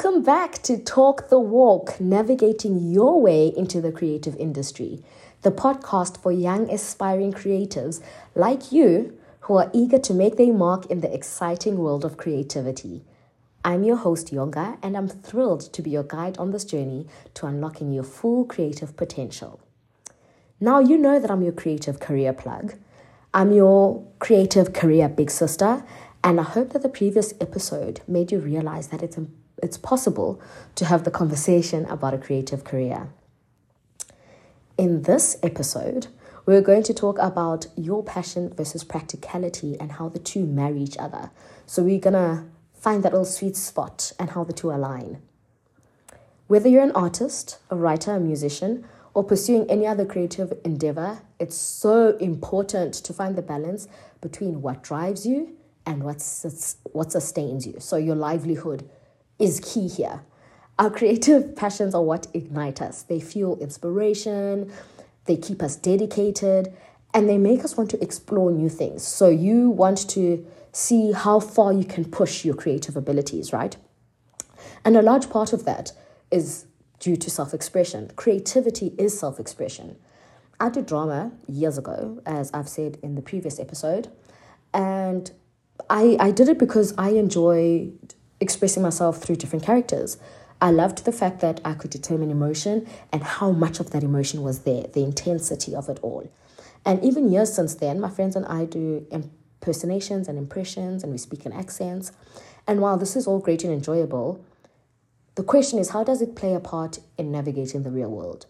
Welcome back to Talk the Walk, navigating your way into the creative industry, the podcast for young aspiring creatives like you who are eager to make their mark in the exciting world of creativity. I'm your host, Yonga, and I'm thrilled to be your guide on this journey to unlocking your full creative potential. Now, you know that I'm your creative career plug. I'm your creative career big sister, and I hope that the previous episode made you realize that it's, it's possible to have the conversation about a creative career. In this episode, we're going to talk about your passion versus practicality and how the two marry each other. So, we're to find that little sweet spot and how the two align. Whether you're an artist, a writer, a musician, or pursuing any other creative endeavor, it's so important to find the balance between what drives you and what, what sustains you. So, your livelihood is key here. Our creative passions are what ignite us, they fuel inspiration, they keep us dedicated, and they make us want to explore new things. So, you want to see how far you can push your creative abilities, right? And a large part of that is due to self expression. Creativity is self expression. I did drama years ago, as I've said in the previous episode, and I, I did it because I enjoyed expressing myself through different characters. I loved the fact that I could determine emotion and how much of that emotion was there, the intensity of it all. And even years since then, my friends and I do impersonations and impressions, and we speak in accents. And while this is all great and enjoyable, the question is how does it play a part in navigating the real world?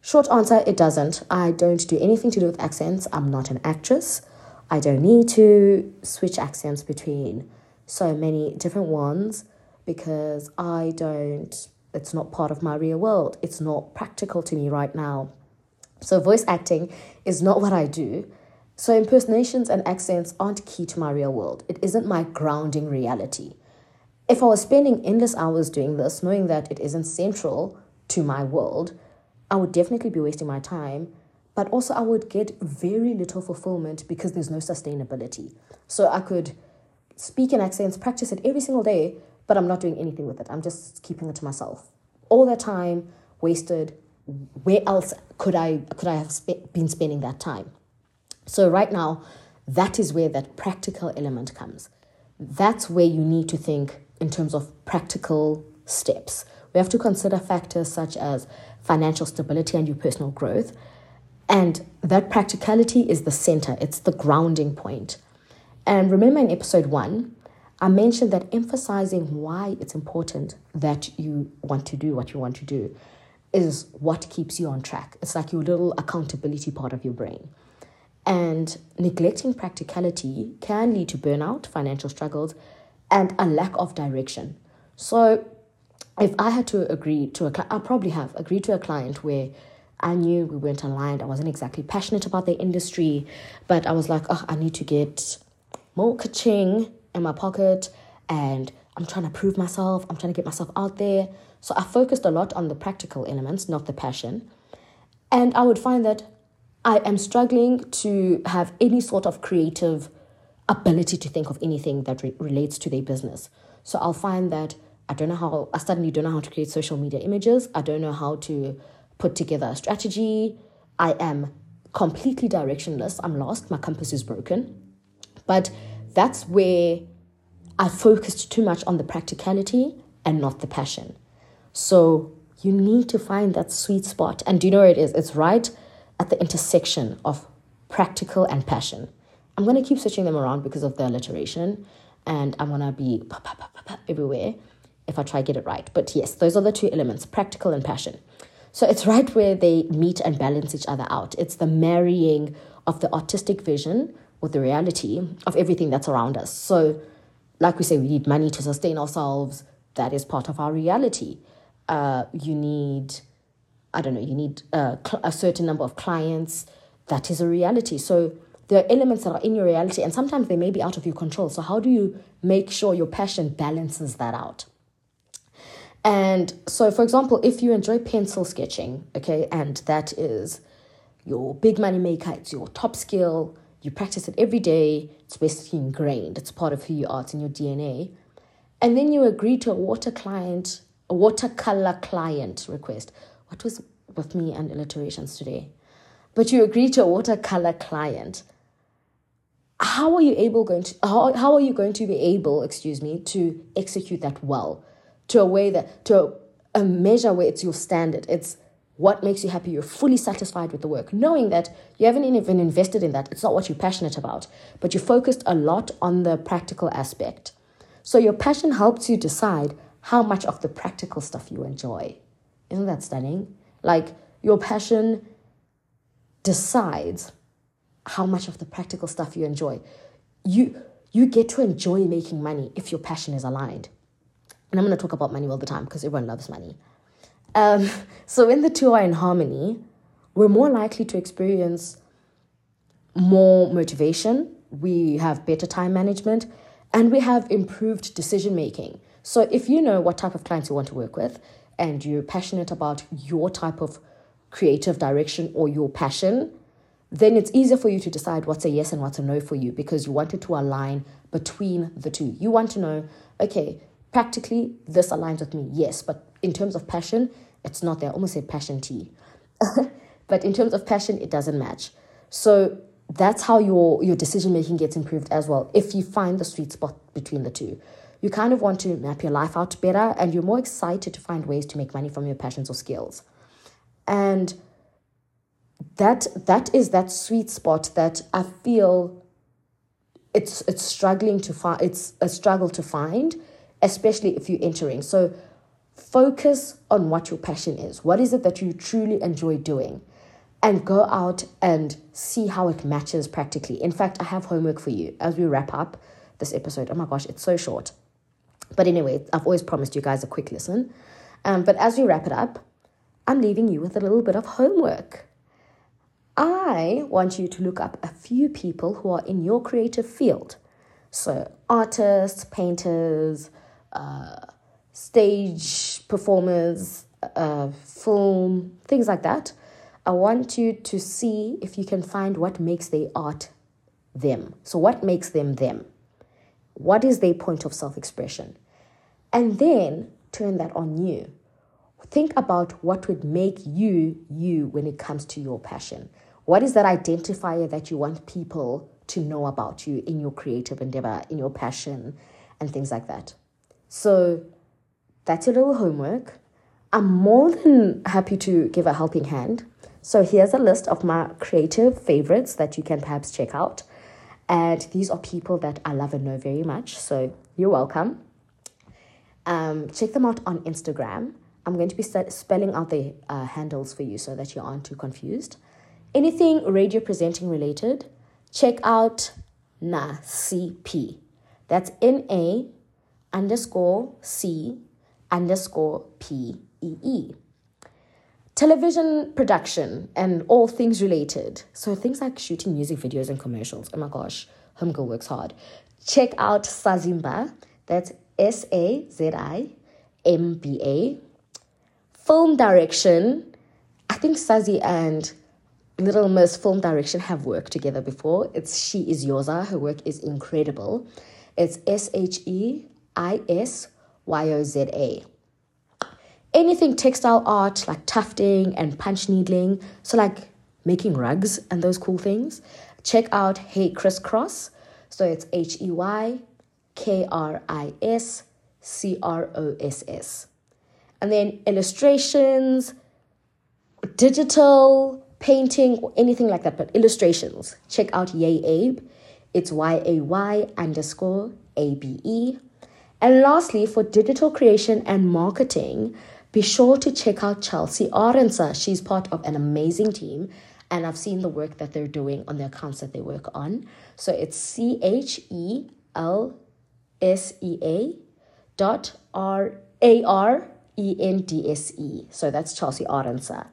Short answer it doesn't. I don't do anything to do with accents. I'm not an actress. I don't need to switch accents between so many different ones because I don't, it's not part of my real world. It's not practical to me right now. So, voice acting is not what I do. So, impersonations and accents aren't key to my real world. It isn't my grounding reality. If I was spending endless hours doing this, knowing that it isn't central to my world, I would definitely be wasting my time. But also, I would get very little fulfillment because there's no sustainability. So, I could speak in accents, practice it every single day, but I'm not doing anything with it. I'm just keeping it to myself. All that time wasted. Where else could I could I have spe- been spending that time? So, right now, that is where that practical element comes. That's where you need to think in terms of practical steps. We have to consider factors such as financial stability and your personal growth. And that practicality is the center, it's the grounding point. And remember in episode one, I mentioned that emphasizing why it's important that you want to do what you want to do is what keeps you on track. It's like your little accountability part of your brain. And neglecting practicality can lead to burnout, financial struggles, and a lack of direction. So, if I had to agree to a client, I probably have agreed to a client where I knew we weren't aligned. I wasn't exactly passionate about the industry, but I was like, oh, I need to get more kaching in my pocket and I'm trying to prove myself. I'm trying to get myself out there. So I focused a lot on the practical elements, not the passion. And I would find that I am struggling to have any sort of creative ability to think of anything that re- relates to their business. So I'll find that I don't know how, I suddenly don't know how to create social media images. I don't know how to put together a strategy. I am completely directionless. I'm lost. My compass is broken. But that's where I focused too much on the practicality and not the passion. So you need to find that sweet spot. And do you know where it is? It's right at the intersection of practical and passion. I'm going to keep switching them around because of the alliteration and I'm going to be everywhere if I try to get it right. But yes, those are the two elements practical and passion. So it's right where they meet and balance each other out. It's the marrying of the artistic vision with the reality of everything that's around us. So, like we say, we need money to sustain ourselves. That is part of our reality. Uh, you need I don't know, you need a, a certain number of clients. That is a reality. So there are elements that are in your reality, and sometimes they may be out of your control. So, how do you make sure your passion balances that out? And so, for example, if you enjoy pencil sketching, okay, and that is your big money maker, it's your top skill, you practice it every day, it's basically ingrained, it's part of who you are, it's in your DNA. and then you agree to a water client, a watercolor client request. What was with me and alliterations today? But you agree to a watercolor client. How are you able going to how, how are you going to be able, excuse me, to execute that well? To a way that to a, a measure where it's your standard. It's what makes you happy. You're fully satisfied with the work, knowing that you haven't even invested in that. It's not what you're passionate about, but you're focused a lot on the practical aspect. So your passion helps you decide how much of the practical stuff you enjoy. Isn't that stunning? Like your passion decides how much of the practical stuff you enjoy. You you get to enjoy making money if your passion is aligned. And I'm going to talk about money all the time because everyone loves money. Um, so when the two are in harmony, we're more likely to experience more motivation. We have better time management and we have improved decision making. So if you know what type of clients you want to work with and you're passionate about your type of creative direction or your passion, then it's easier for you to decide what's a yes and what's a no for you because you want it to align between the two. You want to know, okay, practically this aligns with me, yes, but in terms of passion, it's not there. I almost said passion tea. but in terms of passion, it doesn't match. So that's how your, your decision making gets improved as well. If you find the sweet spot between the two, you kind of want to map your life out better and you're more excited to find ways to make money from your passions or skills. And that that is that sweet spot that I feel it's it's struggling to find it's a struggle to find, especially if you're entering. So Focus on what your passion is. What is it that you truly enjoy doing? And go out and see how it matches practically. In fact, I have homework for you as we wrap up this episode. Oh my gosh, it's so short. But anyway, I've always promised you guys a quick listen. Um, but as we wrap it up, I'm leaving you with a little bit of homework. I want you to look up a few people who are in your creative field. So, artists, painters, uh, stage performers, uh, film, things like that. I want you to see if you can find what makes their art them. So, what makes them them? What is their point of self expression? And then turn that on you. Think about what would make you you when it comes to your passion. What is that identifier that you want people to know about you in your creative endeavor, in your passion, and things like that? So, that's your little homework. I'm more than happy to give a helping hand. So here's a list of my creative favorites that you can perhaps check out. And these are people that I love and know very much. So you're welcome. Um, check them out on Instagram. I'm going to be spelling out the uh, handles for you so that you aren't too confused. Anything radio presenting related, check out NaCP. That's N A underscore C underscore PEE. Television production and all things related. So things like shooting music videos and commercials. Oh my gosh, Homegirl works hard. Check out Sazimba. That's S A Z I M B A. Film direction. I think Sazi and Little Miss Film Direction have worked together before. It's She Is Yoza. Her work is incredible. It's S H E I S YOZA. Anything textile art like tufting and punch needling, so like making rugs and those cool things, check out Hey Kriscross. So it's H E Y K R I S C R O S S. And then illustrations, digital painting, or anything like that, but illustrations. Check out Yay Abe. It's Y A Y underscore A B E. And lastly, for digital creation and marketing, be sure to check out Chelsea Arensa. She's part of an amazing team, and I've seen the work that they're doing on the accounts that they work on. So it's C H E L S E A dot R A R E N D S E. So that's Chelsea Arensa.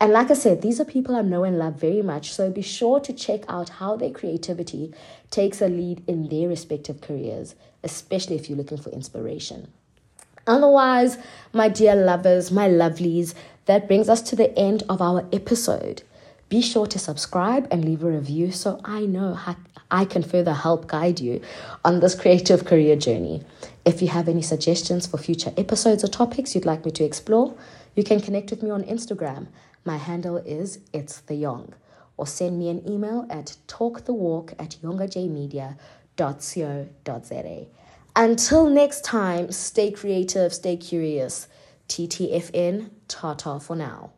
And like I said, these are people I know and love very much. So be sure to check out how their creativity takes a lead in their respective careers, especially if you're looking for inspiration. Otherwise, my dear lovers, my lovelies, that brings us to the end of our episode. Be sure to subscribe and leave a review so I know how I can further help guide you on this creative career journey. If you have any suggestions for future episodes or topics you'd like me to explore, you can connect with me on Instagram. My handle is It's The Young. Or send me an email at talkthewalk at yongajmedia.co.za. Until next time, stay creative, stay curious. TTFN, Tata for now.